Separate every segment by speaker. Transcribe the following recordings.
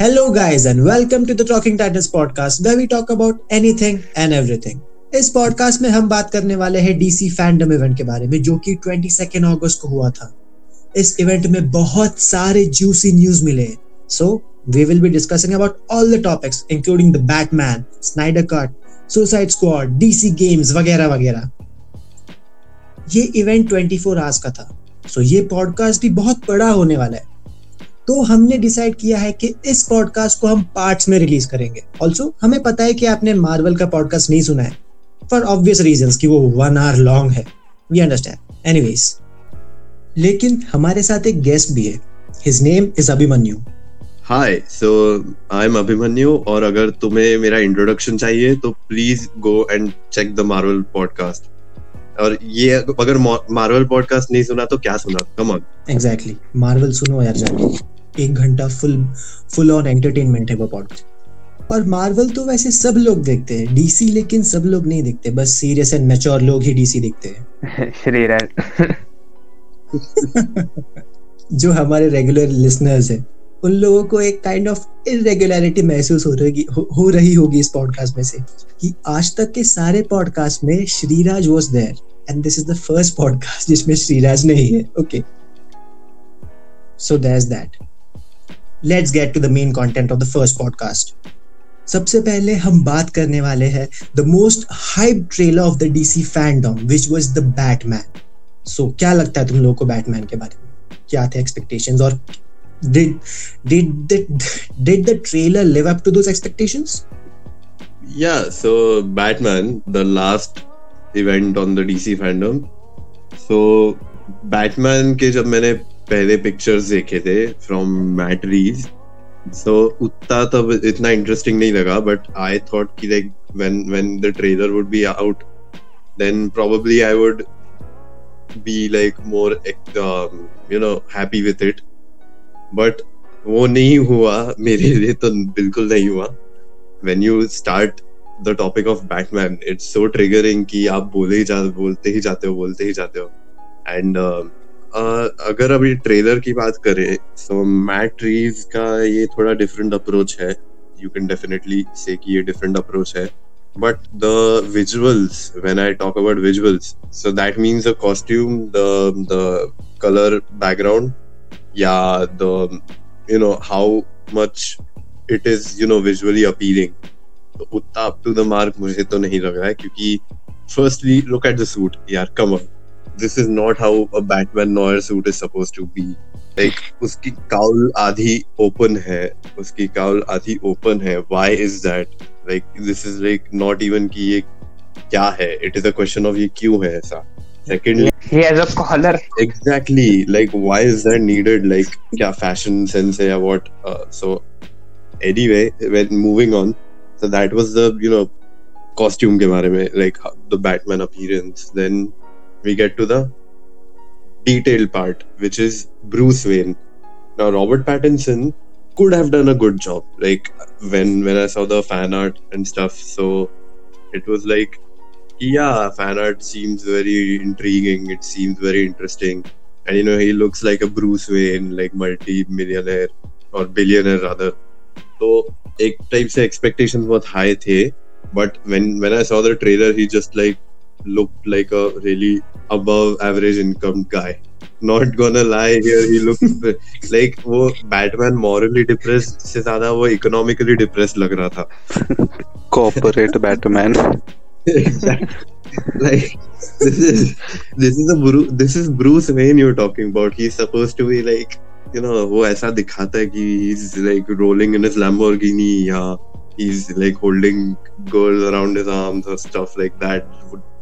Speaker 1: Hello, guys, and welcome to the Talking Titans podcast, where we talk about anything and everything. इस podcast में हम बात करने वाले हैं डीसी फैंडम इवेंट के बारे में जो कि 22 अगस्त को हुआ था। इस इवेंट में बहुत सारे जूसी न्यूज़ मिले so we will be discussing about all the topics including the Batman Snyder cut Suicide Squad DC games वगैरह वगैरह। ये इवेंट 24 आवर्स का था। सो so ये पॉडकास्ट भी बहुत बड़ा होने वाला है। तो हमने डिसाइड किया है कि इस पॉडकास्ट को हम पार्ट्स में रिलीज़ करेंगे। ऑल्सो हमें पता है कि आपने मार्वल का पॉडकास्ट नहीं सुना है फॉर ऑब्वियस रीजन कि वो वन आवर लॉन्ग है। वी अंडरस्टैंड एनीवेज लेकिन हमारे साथ एक गेस्ट भी है। His name is Abhimanyu
Speaker 2: hi so I am Abhimanyu और अगर तुम्हें मेरा इंट्रोडक्शन चाहिए तो please go and check the Marvel podcast और ये अगर मार्वल पॉडकास्ट नहीं सुना तो क्या सुना? कम ऑन
Speaker 1: एग्जैक्टली मार्वल सुनो यार जाके। एक घंटा फुल फुल ऑन एंटरटेनमेंट है वो पॉडकास्ट और मार्वल तो वैसे सब लोग देखते हैं। डीसी लेकिन सब लोग नहीं देखते। बस सीरियस एंड मैच्योर लोग ही डीसी देखते हैं।
Speaker 3: श्रीराज।
Speaker 1: जो हमारे रेगुलर लिसनर्स हैं। उन लोगों को एक काइंड ऑफ़ इरेगुलरिटी महसूस हो रही हो, हो रही होगी इस पॉडकास्ट में से कि आज तक के सारे पॉडकास्ट में Shreeraj was there and this is the first podcast जिसमें श्रीराज नहीं है okay so that's that let's get to the main content of the first podcast सबसे पहले हम बात करने वाले हैं the most hype trailer of the DC fandom which was the Batman so क्या लगता है तुम लोगों को बैटमैन के बारे में? क्या थे एक्सपेक्टेशंस और did did the did the trailer live up to those expectations?
Speaker 2: Yeah, so batman, the last event on the dc fandom. So, batman के जब मैंने पहले पिक्चर्स देखे थे फ्रॉम मैट रीज सो उतना तब इतना इंटरेस्टिंग नहीं लगा बट आई थॉट कि like when when the trailer would be out then probably I would be like more you know happy with it but वो नहीं हुआ मेरे लिए तो बिल्कुल नहीं हुआ। When you start the topic of Batman it's so triggering कि आप बोले ही जा बोलते ही जाते हो बोलते ही जाते हो। एंड uh, अगर अभी ट्रेलर की बात करें सो मैट रीव का ये थोड़ा डिफरेंट अप्रोच है। यू कैन डेफिनेटली से कि ये डिफरेंट अप्रोच है। The visuals when i talk about visuals so that means the costume the the color background yeah the, you know, how much it is, you know, visually appealing. तो उतना up to the mark मुझे तो नहीं लग रहा है, क्योंकि firstly look at the यार come this is not how a Batman noir suit is suppose to be like उसकी काउल आधी ओपन है, उसकी काउल आधी ओपन है. Why is that like this is like not even की ये क्या है? It is a question of ये क्यों है ऐसा? Secondly,
Speaker 3: he has a collar.
Speaker 2: Exactly. Like, why is that needed? Like, yeah, fashion sense yeah, what? Uh, so, anyway, when moving on, so that was the you know costume ke mein, like the Batman appearance. Then we get to the detailed part, which is Bruce Wayne. Now, Robert Pattinson could have done a good job. Like when when I saw the fan art and stuff, so it was like yeah, fan art seems very intriguing. It seems very interesting, and you know he looks like a Bruce Wayne, like multi-millionaire or billionaire rather. So एक type से expectations बहुत high थे, but when when I saw the trailer, he just like looked like a really above average income guy. Not gonna lie here, he looked like वो Batman morally depressed से ज़्यादा वो economically depressed लग रहा था.
Speaker 4: Corporate Batman.
Speaker 2: Like this is this is a Bruce this is Bruce Wayne you're talking about. He's supposed to be like you know वो ऐसा दिखाता है कि he's like rolling in his Lamborghini या he's like holding girls around his arms or stuff like that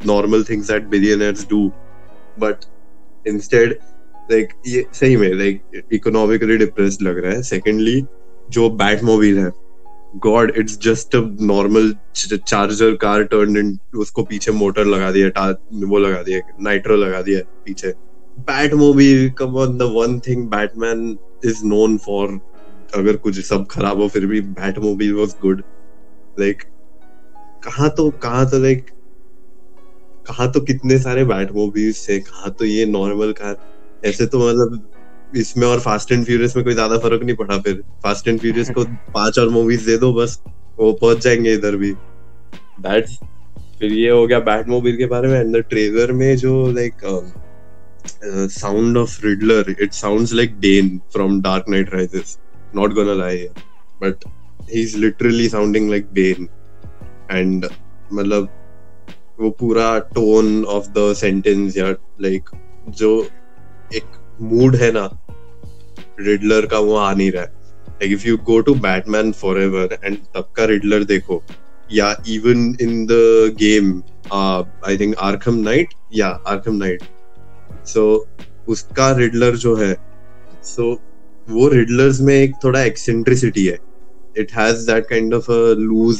Speaker 2: normal things that billionaires do but instead like ये सही में like economically depressed लग रहा है secondly जो Batmobile है god it's just normal charger car turn in उसको पीछे मोटर लगा दिया वो लगा दिया नाइट्रो लगा दिया पीछे। Bat movie come on the one thing Batman is known for अगर कुछ सब खराब हो, फिर भी bat movie was good like कहा तो कहा तो लाइक कहा तो कितने सारे बैट मूवीज़ थे कहा तो ये नॉर्मल कार ऐसे तो मतलब इसमें और फास्ट एंड फ्यूरियस में कोई ज़्यादा फ़र्क नहीं पड़ा फिर। फास्ट एंड फ्यूरियस को पाँच और मूवीज़ दे दो बस। वो पहुँच जाएँगे इधर भी। दैट्स फिर ये हो गया बैटमोबिल के बारे में एंड द ट्रेलर में जो like sound of Riddler it sounds like Bane from Dark Knight Rises not gonna lie but he is literally sounding like Bane and मतलब वो पूरा टोन ऑफ़ द सेंटेंस या like जो एक mood है ना रिडलर का वो आ नहीं रहा है. Like if you go to Batman forever and तब का रिडलर देखो, या even in the game I think Arkham Knight या आर्कम नाइट सो उसका रिडलर जो है सो वो रिडलर्स में एक थोड़ा एक्सेंट्रिसिटी है. It has that kind of a loose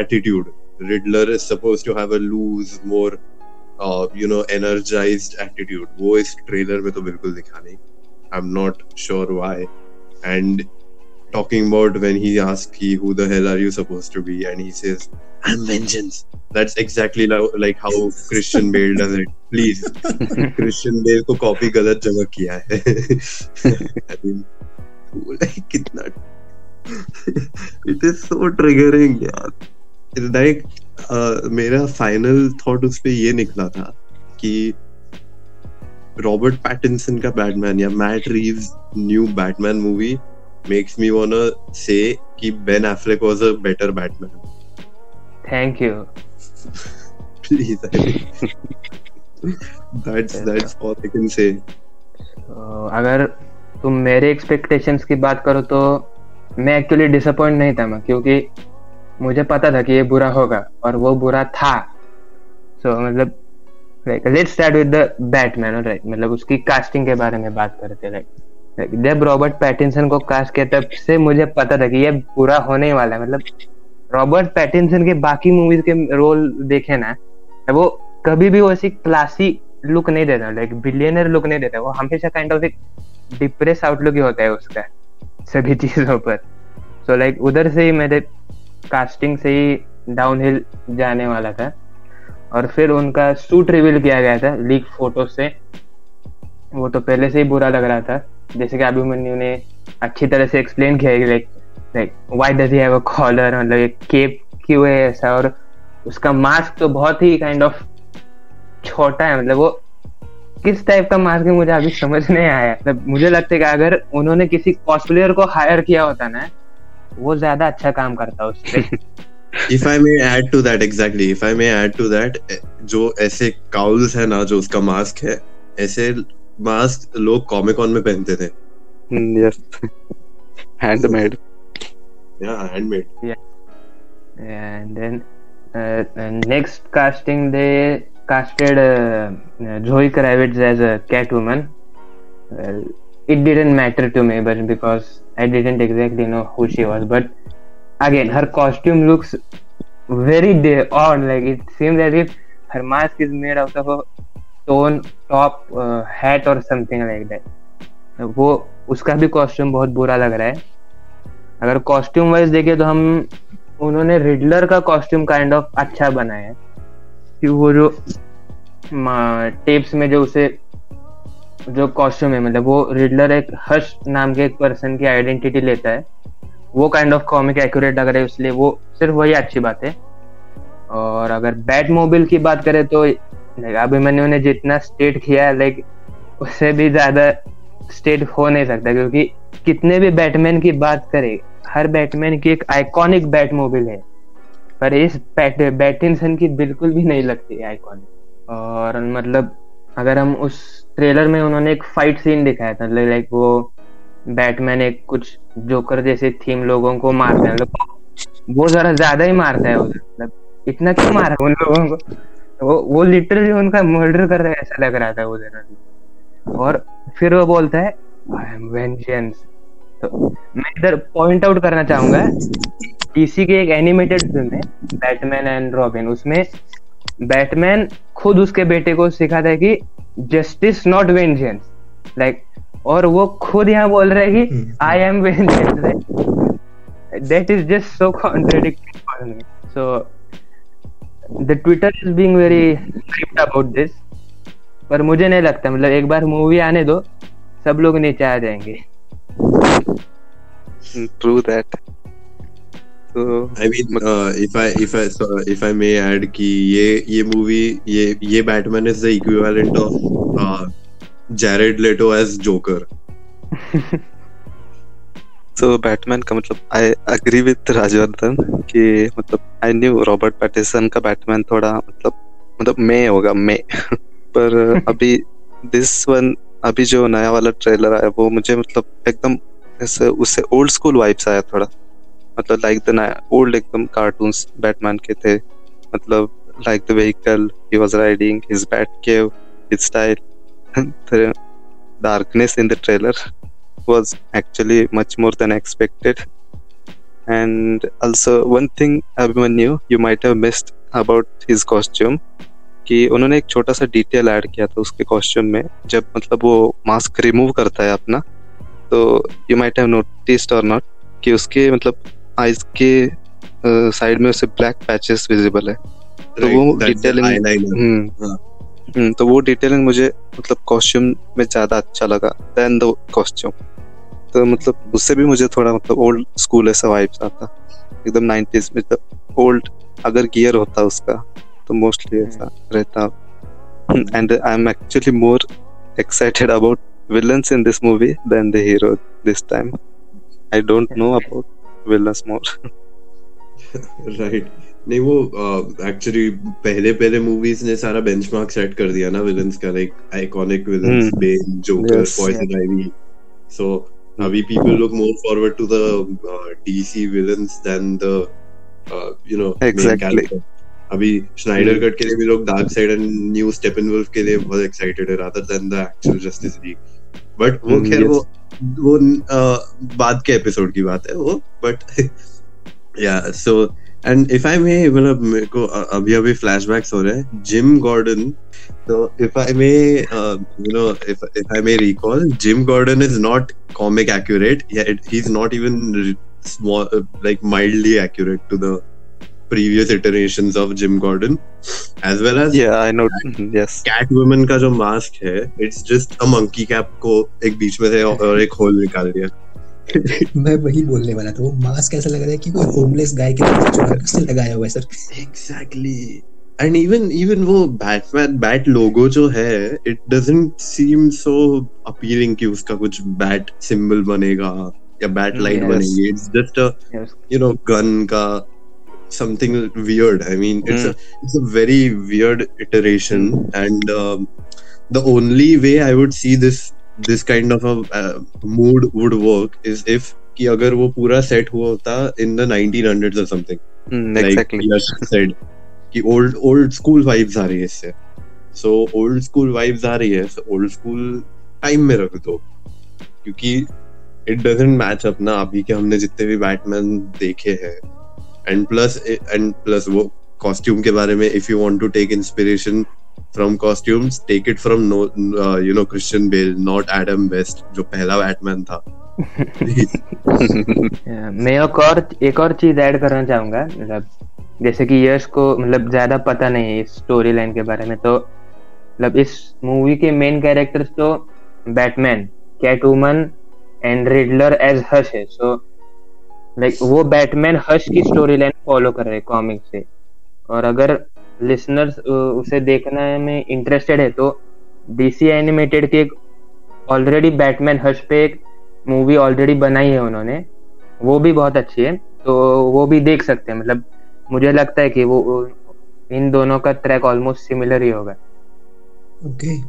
Speaker 2: attitude Riddler is suppose to have a loose more you know energized attitude वो इस ट्रेलर में तो बिल्कुल दिखा नहीं I am not sure why and talking about when he asks he who the hell are you supposed to be and he says i'm vengeance that's exactly like, like how christian bale does it please christian bale को copy गलत जगह किया है I mean, like कितना it is so triggering यार It's like uh, मेरा final thought उस पे ये निकला था कि रॉबर्ट पैटिंसन का बैटमैन या Matt Reeves new Batman movie makes me wanna say कि a better Batman.
Speaker 3: Thank you.
Speaker 2: Please, I mean, that's that's all I can say.
Speaker 3: तो अगर तुम मेरे एक्सपेक्टेशंस की बात करो तो मैं एक्चुअली डिसअपॉइंट नहीं था मैं क्योंकि मुझे पता था कि ये बुरा होगा और वो बुरा था। सो so, मतलब like let's start with the Batman right मतलब उसकी कास्टिंग के बारे में बात करते लाइक जब रॉबर्ट पैटिंसन को कास्ट किया तब से मुझे पता था कि ये पूरा होने वाला है। मतलब रॉबर्ट पैटिनसन के बाकी मूवीज़ के रोल देखे ना वो कभी भी वैसी क्लासी लुक नहीं देता लाइक बिलियनर लुक नहीं देता। वो हमेशा काइंड ऑफ़ एक डिप्रेस आउटलुक ही होता है उसका सभी चीज़ों पर। सो लाइक उधर से ही मेरे कास्टिंग से ही डाउनहिल जाने वाला था। और फिर उनका सूट रिवील किया गया था लीक फ़ोटो से। वो तो पहले से ही बुरा लग रहा था। जैसे कि अभिमन्यु ने अच्छी तरह से एक्सप्लेन किया है like like why does have a collar मतलब एक केप क्यों है ऐसा? और उसका मास्क तो बहुत ही काइंड ऑफ़ छोटा है। मतलब वो किस टाइप का मास्क है मुझे अभी समझ नहीं आया। मतलब मुझे लगता है कि अगर उन्होंने किसी कॉस्प्लेयर को हायर किया होता ना वो ज़्यादा अच्छा काम करता है उस
Speaker 2: if I may add to that exactly, if I may add to that, जो ऐसे काउल्स है ना जो उसका मास्क है ऐसे मास्क लोग कॉमिक कॉन में पहनते थे
Speaker 4: yes handmade
Speaker 2: या handmade
Speaker 3: and then uh, and next casting they casted uh, uh, Zoe Kravitz as a Catwoman. Well, it didn't matter to me, but because I didn't exactly know who she was. But again, her costume looks very odd. Like it seems as if her mask is made out of a stone top uh, hat or something like that. वो उसका भी costume बहुत बुरा लग रहा है अगर costume wise देखे तो हम उन्होंने रिडलर का कॉस्ट्यूम काइंड ऑफ़ अच्छा बनाया है कि वो जो टेप्स में जो उसे जो कॉस्ट्यूम है मतलब वो रिडलर एक हर्ष नाम के एक पर्सन की आइडेंटिटी लेता है। वो काइंड ऑफ़ कॉमिक एक्यूरेट लग रहा है, इसलिए वो सिर्फ़ वही अच्छी बात है। और अगर बैट मोबिल की बात करें तो अभिमन्यु ने जितना स्टेट किया है लाइक उससे भी ज़्यादा स्टेट हो नहीं सकता, क्योंकि कितने भी बैटमैन की बात करें, हर बैटमैन की एक आइकॉनिक बैट मोबिल है। पर इस बैटिंसन की बिल्कुल भी नहीं लगती आइकॉनिक और मतलब अगर हम उस ट्रेलर में उन्होंने एक फाइट सीन दिखाया था लाइक वो बैटमैन एक कुछ जोकर जैसे थीम लोगों को मारता है मतलब वो जरा ज़्यादा ही मारता है उधर मतलब इतना क्यों मारा उन लोगों को? वो वो लिटरली उनका मर्डर कर रहा है ऐसा लग रहा था उधर और फिर वो बोलता है आई एम वेंजेंस तो मैं इधर पॉइंट आउट करना चाहूँगा डीसी की एक एनिमेटेड फ़िल्म है बैटमैन एंड रॉबिन उसमें बैटमैन खुद उसके बेटे को सिखाता है कि जस्टिस नॉट वेंजेंस लाइक और वो खुद यहाँ बोल रहा है कि I am vengeance that is just so contradicting for me so the Twitter is being very about this पर मुझे नहीं लगता मतलब एक बार मूवी आने दो सब लोग नीचे आ जाएँगे।
Speaker 4: ट्रू दैट तो
Speaker 2: I mean, uh, if I if I so if I may add कि ये ये movie ये ये Batman is the equivalent of uh, Jared Leto as Joker.
Speaker 4: तो बैटमैन का मतलब आई अग्री विद राजवर्धन कि मतलब आई न्यू रॉबर्ट पैटिसन का बैटमैन थोड़ा मतलब मतलब मैं होगा मैं पर अभी दिस वन अभी जो नया वाला ट्रेलर आया वो मुझे मतलब एकदम ऐसे उससे ओल्ड स्कूल वाइब्स आया थोड़ा मतलब लाइक द ओल्ड एकदम कार्टून्स बैटमैन के थे मतलब like the vehicle he was riding his bat cave his style darkness in the trailer was actually much more than expected. And also, one thing Abhimanyu, you might have missed about his costume कि उन्होंने एक छोटा सा detail add किया था उसके costume में जब मतलब वो मास्क रिमूव करता है अपना तो यू माइट हैव नोटिस्ड और नॉट कि उसके मतलब आईज के साइड में उसे ब्लैक पैचेस विजिबल है। तो वो डिटेलिंग हम्म।
Speaker 2: हाँ।
Speaker 4: हम्म, तो वो डिटेलिंग मुझे मतलब कॉस्ट्यूम में ज़्यादा अच्छा लगा देन द कॉस्ट्यूम तो मतलब उससे भी मुझे थोड़ा मतलब ओल्ड स्कूल ऐसा वाइब्स आता। एकदम 90s में जब ओल्ड अगर गियर होता उसका तो मोस्टली ऐसा रहता। And I am actually more excited about villains in this movie than the hero this time i don't know about villains more.
Speaker 2: Right नहीं वो एक्चुअली पहले पहले मूवीज़ ने सारा बेंचमार्क सेट कर दिया ना विलन्स का like
Speaker 4: iconic
Speaker 2: villains. Bane
Speaker 4: Joker
Speaker 2: Poison Ivy so अभी people look more forward to the DC villains than the you know
Speaker 4: Exactly.
Speaker 2: अभी स्नाइडर
Speaker 4: Hmm.
Speaker 2: कट के लिए भी लोग Darkseid and new Steppenwolf के लिए बहुत एक्साइटेड है rather than the actual Justice League but वो
Speaker 4: Hmm,
Speaker 2: खैर वो वो बाद के एपिसोड की बात है वो but yeah so and if I may मतलब मेरे को अभी अभी फ्लैशबैक्स हो रहे हैं. जिम गॉर्डन तो if I may you know if if I may recall Jim Gordon is not comic accurate या he is not even like mildly accurate to the previous iterations of Jim Gordon as well as
Speaker 4: yeah i know. Yes.
Speaker 2: Woman का जो mask है it's just a monkey cap को एक बीच में से और एक होल निकाल दिया।
Speaker 1: मैं वही बोलने वाला था वो मास्क ऐसा लग रहा है कि कोई होमलेस गाय के तरफ़ चुरा के उसने लगाया हुआ है sir
Speaker 2: exactly and even even वो बैटमैन बैट लोगो जो है it doesn't seem so appealing कि उसका कुछ बैट सिंबल बनेगा या बैट लाइट
Speaker 3: Yes.
Speaker 2: बनेगी। It's just
Speaker 3: a
Speaker 2: you know gun ka something weird i mean it's a it's a very weird iteration and um, the only way i would see this this kind of a uh, mood would work is if कि अगर वो पूरा set हुआ होता in the 1900s or something
Speaker 4: Mm,
Speaker 2: like
Speaker 4: exactly
Speaker 2: Yash said कि old old school vibes आ रही है इससे so old school vibes आ रही है so old school time में रख दो क्योंकि it doesn't match up ना अभी के हमने जितने भी बैटमैन देखे हैं and plus and plus वो costume के बारे में if you want to take inspiration from costumes take it from no uh, you know Christian Bale not Adam West जो पहला बैटमैन था.
Speaker 3: मैं एक और एक और चीज़ ऐड करना चाहूँगा मतलब जैसे कि यश को मतलब ज़्यादा पता नहीं है इस स्टोरी लाइन के बारे में तो मतलब इस मूवी के मेन कैरेक्टर्स तो Batman Catwoman and Riddler as Hush है सो लाइक वो बैटमैन हश की स्टोरी लाइन फॉलो कर रहे हैं कॉमिक से और अगर लिसनर्स उसे देखने में इंटरेस्टेड है तो डीसी एनिमेटेड की एक ऑलरेडी बैटमैन हश पे एक मूवी ऑलरेडी बनाई है उन्होंने वो भी बहुत अच्छी है तो वो भी देख सकते हैं मतलब मुझे लगता है कि वो इन दोनों का ट्रैक ऑलमोस्ट सिमिलर ही होगा
Speaker 1: Okay.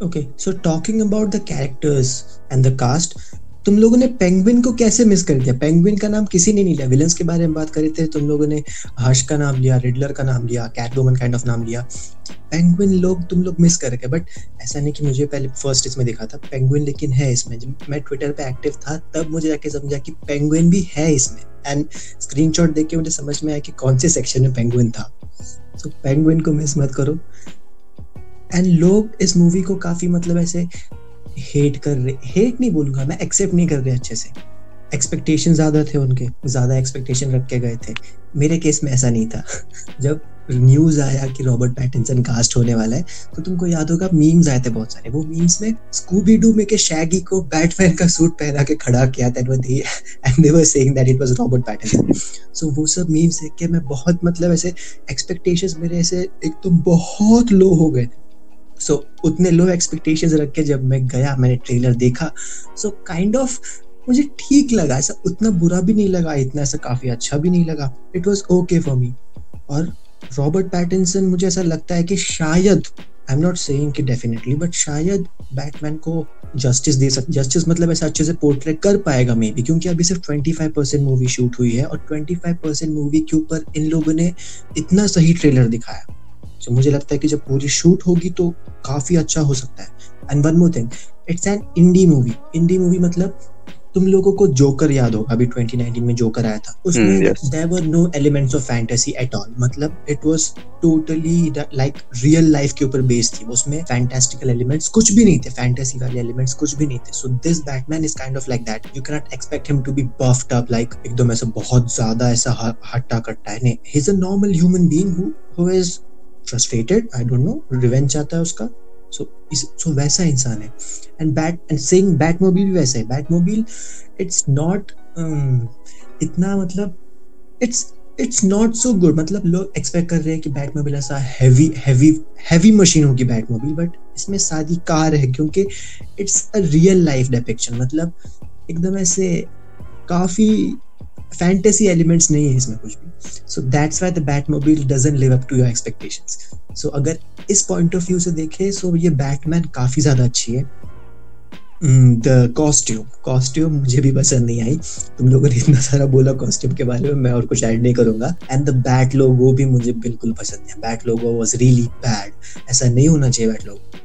Speaker 1: Okay. So talking about the characters and the cast, तुम लोगों ने पेंगुइन को कैसे मिस कर दिया? पेंगुइन का नाम किसी ने नहीं लिया। विलन्स के बारे में बात कर थे, तुम लोगों ने हर्ष का नाम लिया रिडलर का नाम लिया कैट वुमन काइंड ऑफ़ नाम लिया। पेंगुइन लोग तुम लोग मिस कर गए बट ऐसा नहीं कि मुझे पहले फ़र्स्ट इसमें देखा था। पेंगुइन लेकिन है इसमें। जब मैं ट्विटर पे एक्टिव था, तब मुझे जाके समझा कि पेंगुइन भी है इसमें। एंड स्क्रीनशॉट देख के मुझे समझ में आया कि कौन से सेक्शन में पेंगुइन था। सो पेंगुइन को मिस मत करो। एंड लोग इस मूवी को काफ़ी मतलब ऐसे हेट कर रहे हेट नहीं बोलूँगा मैं एक्सेप्ट नहीं कर रहे अच्छे से। एक्सपेक्टेशन ज़्यादा थे उनके, ज़्यादा एक्सपेक्टेशन रख के गए थे। मेरे केस में ऐसा नहीं था। जब न्यूज़ आया कि रॉबर्ट पैटिंसन कास्ट होने वाला है तो तुमको याद होगा मीम्स आए थे बहुत सारे। वो मीम्स में स्कूबी डू में के शैगी को बैटमैन का सूट पहना के खड़ा किया था and they were saying that it was Robert Pattinson so वो सब मीम्स देख के मैं बहुत मतलब ऐसे एक्सपेक्टेशंस मेरे ऐसे, एक तो बहुत लो हो गए। सो उतने लो एक्सपेक्टेशंस रख के जब मैं गया, मैंने ट्रेलर देखा सो काइंड ऑफ़ मुझे ठीक लगा। ऐसा उतना बुरा भी नहीं लगा, इतना ऐसा काफ़ी अच्छा भी नहीं लगा। It was okay for me और रॉबर्ट पैटिंसन मुझे ऐसा लगता है कि शायद आई एम नॉट सेइंग कि डेफिनेटली बट शायद बैटमैन को जस्टिस दे सकते जस्टिस मतलब ऐसा अच्छे से पोर्ट्रेट कर पाएगा मे बी क्योंकि अभी सिर्फ़ 25 परसेंट मूवी शूट हुई है और 25 परसेंट मूवी के ऊपर इन लोगों ने इतना सही ट्रेलर दिखाया। सो so, मुझे लगता है कि जब पूरी शूट होगी तो काफ़ी अच्छा हो सकता है। And one more thing it's an indie movie indie movie मतलब तुम लोगों को जोकर याद होगा अभी 2019 में जोकर आया था। उसमें there were no elements of fantasy at all मतलब it was totally like real life के ऊपर बेस्ड थी। उसमें फैंटास्टिकल एलिमेंट्स कुछ भी नहीं थे। फैंटेसी वाले एलिमेंट्स कुछ भी नहीं थे। So this Batman is kind of like that you can not expect him to be buffed up like एकदम ऐसा बहुत ज़्यादा ऐसा हट्टा कट्टा है। नहीं he is a normal human being who who is frustrated I don't know revenge चाहता है उसका सो सो वैसा इंसान है। And bat and saying Batmobile भी वैसा है। बैट मोबिल इट्स नॉट इतना मतलब it's it's not so good मतलब लोग एक्सपेक्ट कर रहे हैं कि बैट मोबिल ऐसा हैवी हैवी हैवी मशीन होगी बैट मोबिल बट इसमें सादी कार है, क्योंकि it's a real life depiction मतलब एकदम ऐसे काफ़ी फैंटेसी एलिमेंट्स नहीं है इसमें कुछ भी। So that's why the Batmobile doesn't live up to your expectations so अगर इस पॉइंट ऑफ़ व्यू से देखें सो so ये बैटमैन काफ़ी ज़्यादा अच्छी है। द कॉस्ट्यूम कॉस्ट्यूम मुझे भी पसंद नहीं आई। तुम लोगों ने इतना सारा बोला कॉस्ट्यूम के बारे में, मैं और कुछ ऐड नहीं करूँगा। एंड द बैट लोगो भी मुझे बिल्कुल पसंद नहीं bat logo was really bad ऐसा नहीं होना चाहिए बैट लोगो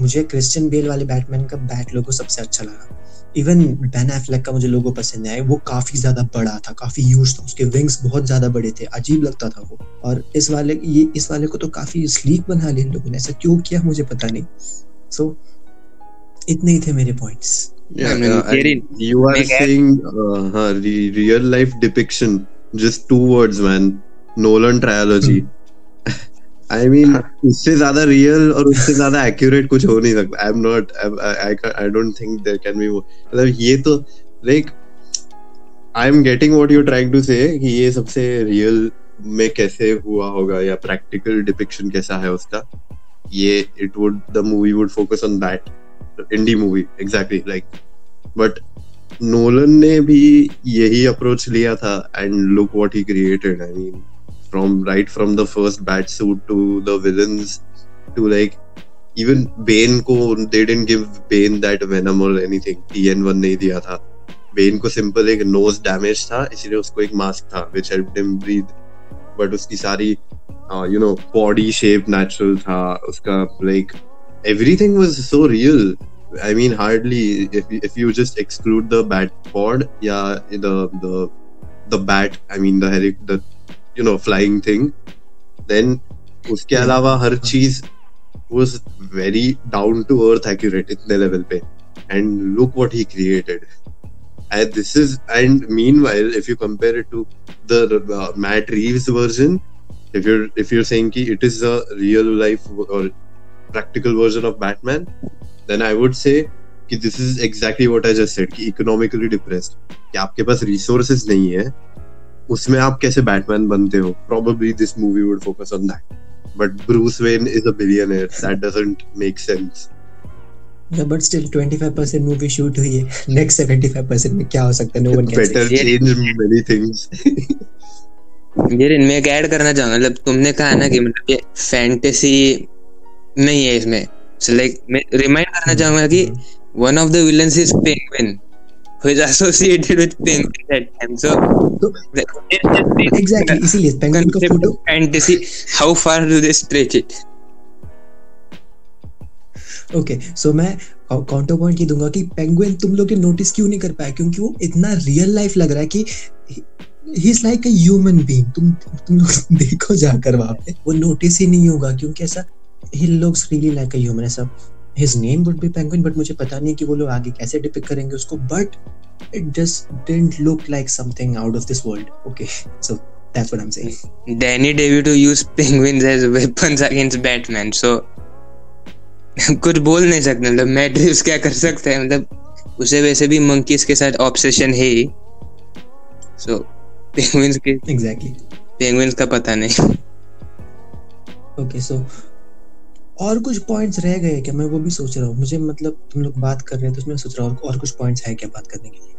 Speaker 1: मुझे क्रिश्चियन बेल वाले बैटमैन का बैट लोगो सबसे अच्छा लगा। इवन बैन एफ्लेक का मुझे लोगो पसंद आया। वो काफ़ी ज़्यादा बड़ा था काफ़ी यूज़ था। उसके विंग्स बहुत ज़्यादा बड़े थे अजीब लगता था वो। और इस वाले ये इस वाले को तो काफ़ी स्लीक बना लिया लोगों ने। ऐसा क्यों किया मुझे पता नहीं। सो so, इतने ही थे मेरे points
Speaker 2: Yeah, I mean, yeah, I, you are saying uh, huh, re, real I mean उससे ज़्यादा रियल और उससे ज़्यादा एक्यूरेट कुछ हो नहीं सकता। I am not I don't think there can be मतलब ये तो like I am getting what you trying to say कि ये सबसे रियल में कैसे हुआ होगा या प्रैक्टिकल डिपिक्शन कैसा है उसका? ये it would the movie would focus on that indie movie exactly like but Nolan ने भी यही अप्रोच लिया था and look what he created I mean from right from the first bat suit to the villains to like even Bane को they didn't give Bane that venom or anything TN1 नहीं दिया था Bane को simple एक nose damage था इसलिए उसको एक mask था which helped him breathe but उसकी सारी uh, you know body shape natural था उसका like everything was so real I mean, hardly if if you just exclude the bat pod, yeah, the the the bat. I mean, the heli- the you know flying thing then उसके hmm. अलावा हर चीज़ was very down to earth accurate इतने level पे. And look what he created and this is and mean if you compare it to the Matt Reeves version if you if you saying कि it is a real life और practical version of Batman then I would say कि this is exactly what I just said कि economically depressed कि आपके पास resources नहीं है उसमें आप कैसे बैटमैन बनते हो? Probably this movie would focus on that but Bruce Wayne is a billionaire that doesn't make sense
Speaker 1: Yeah, but still 25% movie shoot हुई है। नेक्स्ट 75% में क्या हो सकता है? No one can
Speaker 2: better change many things
Speaker 3: ये इनमें एक ऐड करना चाहूँगा। मतलब तुमने कहा ना कि मतलब ये फैंटेसी नहीं है इसमें। सो लाइक मैं रिमाइंड करना चाहूँगा कि one of the villains is Penguin who is associated with penguin at time. So, so
Speaker 1: exactly, इसीलिए penguin का photo
Speaker 3: fantasy. How far do they stretch it?
Speaker 1: Okay so मैं काउंटर पॉइंट ये दूँगा कि पेंगुइन तुम लोग नोटिस क्यों नहीं कर पाए क्योंकि वो इतना रियल लाइफ लग रहा है कि he is like a human being तुम तुम लोग देखो जाकर वहाँ पे वो नोटिस ही नहीं होगा क्योंकि ऐसा he looks really like a human ऐसा his name would be Penguin but मुझे पता नहीं कि वो लोग आगे कैसे डिपिक करेंगे उसको but it just didn't look like something out of this world okay so That's what I'm saying.
Speaker 5: Danny DeVito used penguins as weapons against Batman. So कुछ बोल नहीं सकते मतलब मैट रिव्स क्या कर सकते हैं मतलब उसे वैसे भी मंकीज के साथ ऑब्सेशन है ही सो पेंगुइन्स के
Speaker 1: Exactly.
Speaker 5: पेंगुइन्स का पता नहीं
Speaker 1: ओके सो और कुछ पॉइंट्स रह गए क्या मैं वो भी सोच रहा हूँ मुझे मतलब तुम लोग बात कर रहे थे तो मैं सोच रहा हूँ और कुछ पॉइंट्स है क्या बात करने के लिए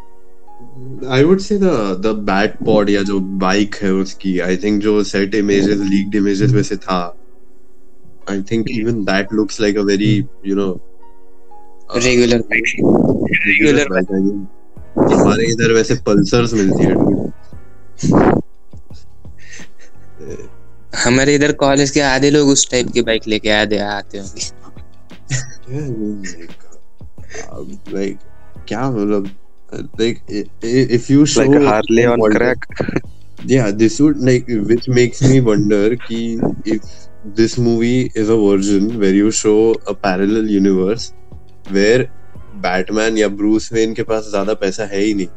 Speaker 2: I would say the the bat pod या जो बाइक है उसकी I think जो set images leaked images में से था I think even that looks like a very you know uh,
Speaker 5: regular
Speaker 2: regular bike. I mean, हमारे इधर वैसे पल्सर्स मिलती है.
Speaker 5: हमारे इधर कॉलेज के आधे लोग उस टाइप की बाइक लेके आते आते होंगे।
Speaker 2: क्या मतलब like if you show
Speaker 4: like Harley on crack
Speaker 2: या this would like which makes me wonder कि if this movie is a version where you show a parallel universe where Batman या ब्रूस वेन के पास ज़्यादा पैसा है ही नहीं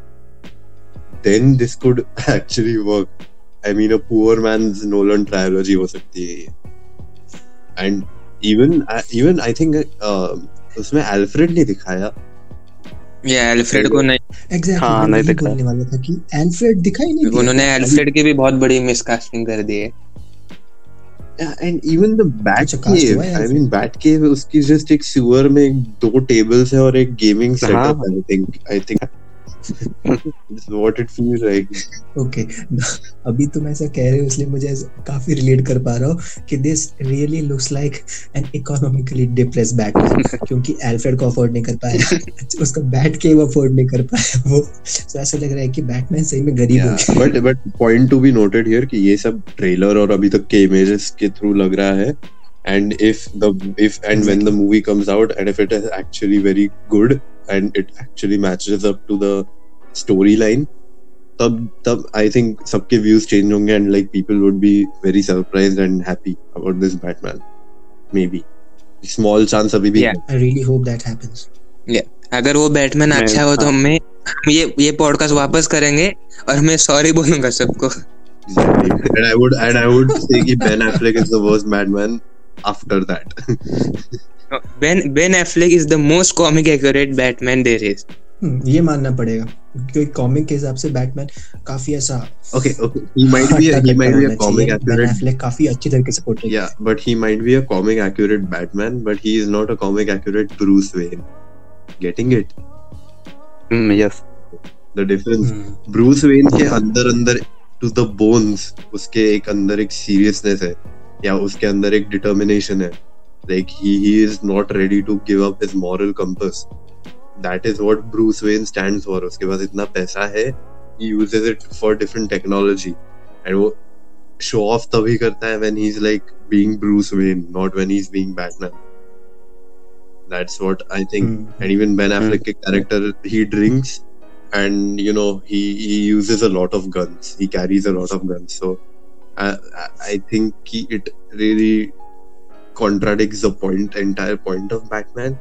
Speaker 2: then this could actually work I mean a poor man Nolan trilogy हो सकती है and even even I think उसमें अल्फ्रेड नहीं दिखाया।
Speaker 5: या अल्फ्रेड को नहीं।
Speaker 1: एग्जैक्टली
Speaker 4: हाँ नहीं, दिखाया
Speaker 1: बोलने वाला था कि अल्फ्रेड दिखाई नहीं
Speaker 5: उन्होंने अल्फ्रेड की भी बहुत बड़ी मिसकास्टिंग कर दी है।
Speaker 2: And even the bat cave I mean bat cave उसकी जस्ट एक सीवर में दो टेबल्स है और एक gaming setup I think I think What it feels like.
Speaker 1: Okay अभी तुम ऐसा कह रहे हो इसलिए मुझे काफ़ी रिलेट कर पा रहा हूँ कि this really looks like an economically depress Batman क्योंकि एल्फ्रेड को अफोर्ड नहीं कर पाया। उसका बैट के वो अफोर्ड नहीं कर पाया वो। तो ऐसा लग रहा है कि बैटमैन सही में गरीब हो
Speaker 2: but but point to be noted here कि ये सब trailer और अभी तक के images के through लग रहा है। And if the if and when the movie comes out and if it is actually very good and it actually matches up to the storyline तब तब I think सबके views change होंगे and like people would be very surprised and happy about this Batman maybe small chance अभी भी
Speaker 5: Yeah.
Speaker 2: है
Speaker 1: I really hope that happens
Speaker 5: अगर वो Batman अच्छा हो तो
Speaker 4: हाँ।
Speaker 5: हमें हम ये ये पॉडकास्ट वापस करेंगे और मैं सॉरी बोलूँगा सबको
Speaker 2: and I would and I would say कि Ben Affleck is the worst Batman after that
Speaker 5: Ben Ben Affleck is the most comic accurate Batman there
Speaker 1: is ये मानना पड़ेगा क्योंकि कॉमिक के हिसाब से बैटमैन काफ़ी ऐसा
Speaker 2: okay okay he might be he might be a comic accurate
Speaker 1: Affleck काफ़ी अच्छी तरीके से पोर्ट्रेट
Speaker 2: या but he. Might be a comic accurate Batman but he is not a comic accurate Bruce Wayne getting it
Speaker 4: yes
Speaker 2: the difference Bruce Wayne के अंदर अंदर to the bones उसके एक अंदर एक सीरियसनेस है या उसके अंदर एक डिटर्मिनेशन है। like he he is not ready to give up his moral compass that is what Bruce Wayne stands for उसके पास इतना पैसा है he uses it for different technology and वो show off तभी करता है when he's like being Bruce Wayne not when he's being Batman that's what I think
Speaker 1: hmm,
Speaker 2: and even Ben Affleck के character he drinks and you know he he uses a lot of guns he carries a lot of guns so I I, I think he, it really contradicts the point entire point of Batman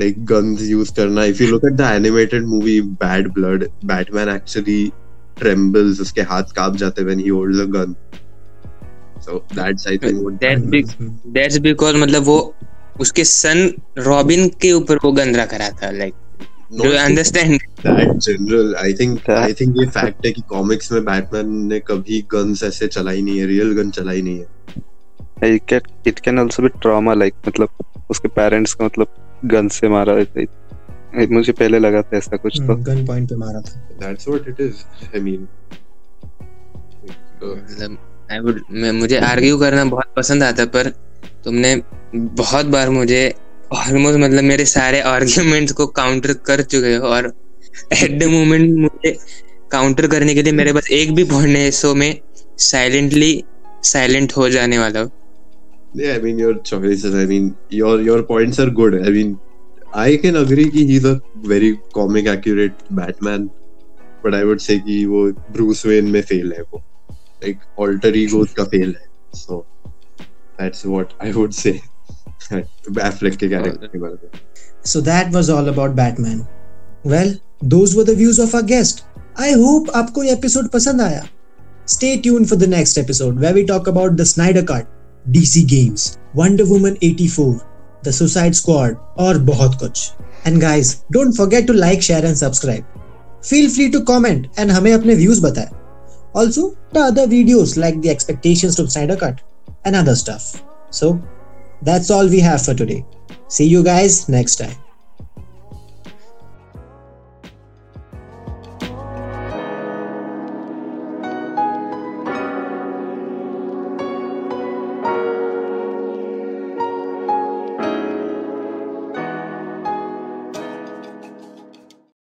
Speaker 2: like guns use karna if you look at the animated movie Bad Blood Batman actually trembles उसके हाथ काँप जाते when he holds a gun so that's I think what
Speaker 5: That
Speaker 1: hmm,
Speaker 5: big- hmm, that's मतलब वो उसके सन robin के ऊपर वो गन रखा रहा था like
Speaker 2: Not
Speaker 5: do understand
Speaker 2: that general I think
Speaker 4: That-
Speaker 2: I think ये fact है कि comics में बैटमैन ने कभी guns ऐसे चलाई नहीं है रियल गन चलाई नहीं है
Speaker 4: It can, it can also be trauma मतलब उसके पेरेंट्स को मतलब गन से मारा है मुझे पहले लगा था ऐसा कुछ तो।
Speaker 1: गन पॉइंट पे मारा था।
Speaker 2: That's what it is. I mean, uh,
Speaker 5: मतलब आई वुड मुझे आर्ग्यू करना बहुत पसंद आता पर तुमने बहुत बार मुझे ऑलमोस्ट मतलब मेरे सारे आर्ग्यूमेंट्स को काउंटर कर चुके हो और एट द मोमेंट मुझे काउंटर करने के लिए मेरे पास एक भी पॉइंट है सो मैं साइलेंटली साइलेंट हो जाने वाला हूँ।
Speaker 2: yeah, I mean your choices. I mean your your points are good. I mean, I can agree कि he's a very comic accurate Batman, but I would say कि वो Bruce Wayne में fail है वो, like alter ego का fail है. So that's what I would say. Affleck के character के बारे में.
Speaker 1: So that was all about Batman. Well, those were the views of our guest. I hope आपको ये एपिसोड पसंद आया Stay tuned for the next episode where we talk about the Snyder Cut, DC Games, Wonder Woman 84, The Suicide Squad, और बहुत कुछ. And guys, don't forget to like, share and subscribe. Feel free to comment and हमें अपने views बताएँ. Also, the other videos like the expectations to Snyder Cut and other stuff. So, that's all we have for today. See you guys next time.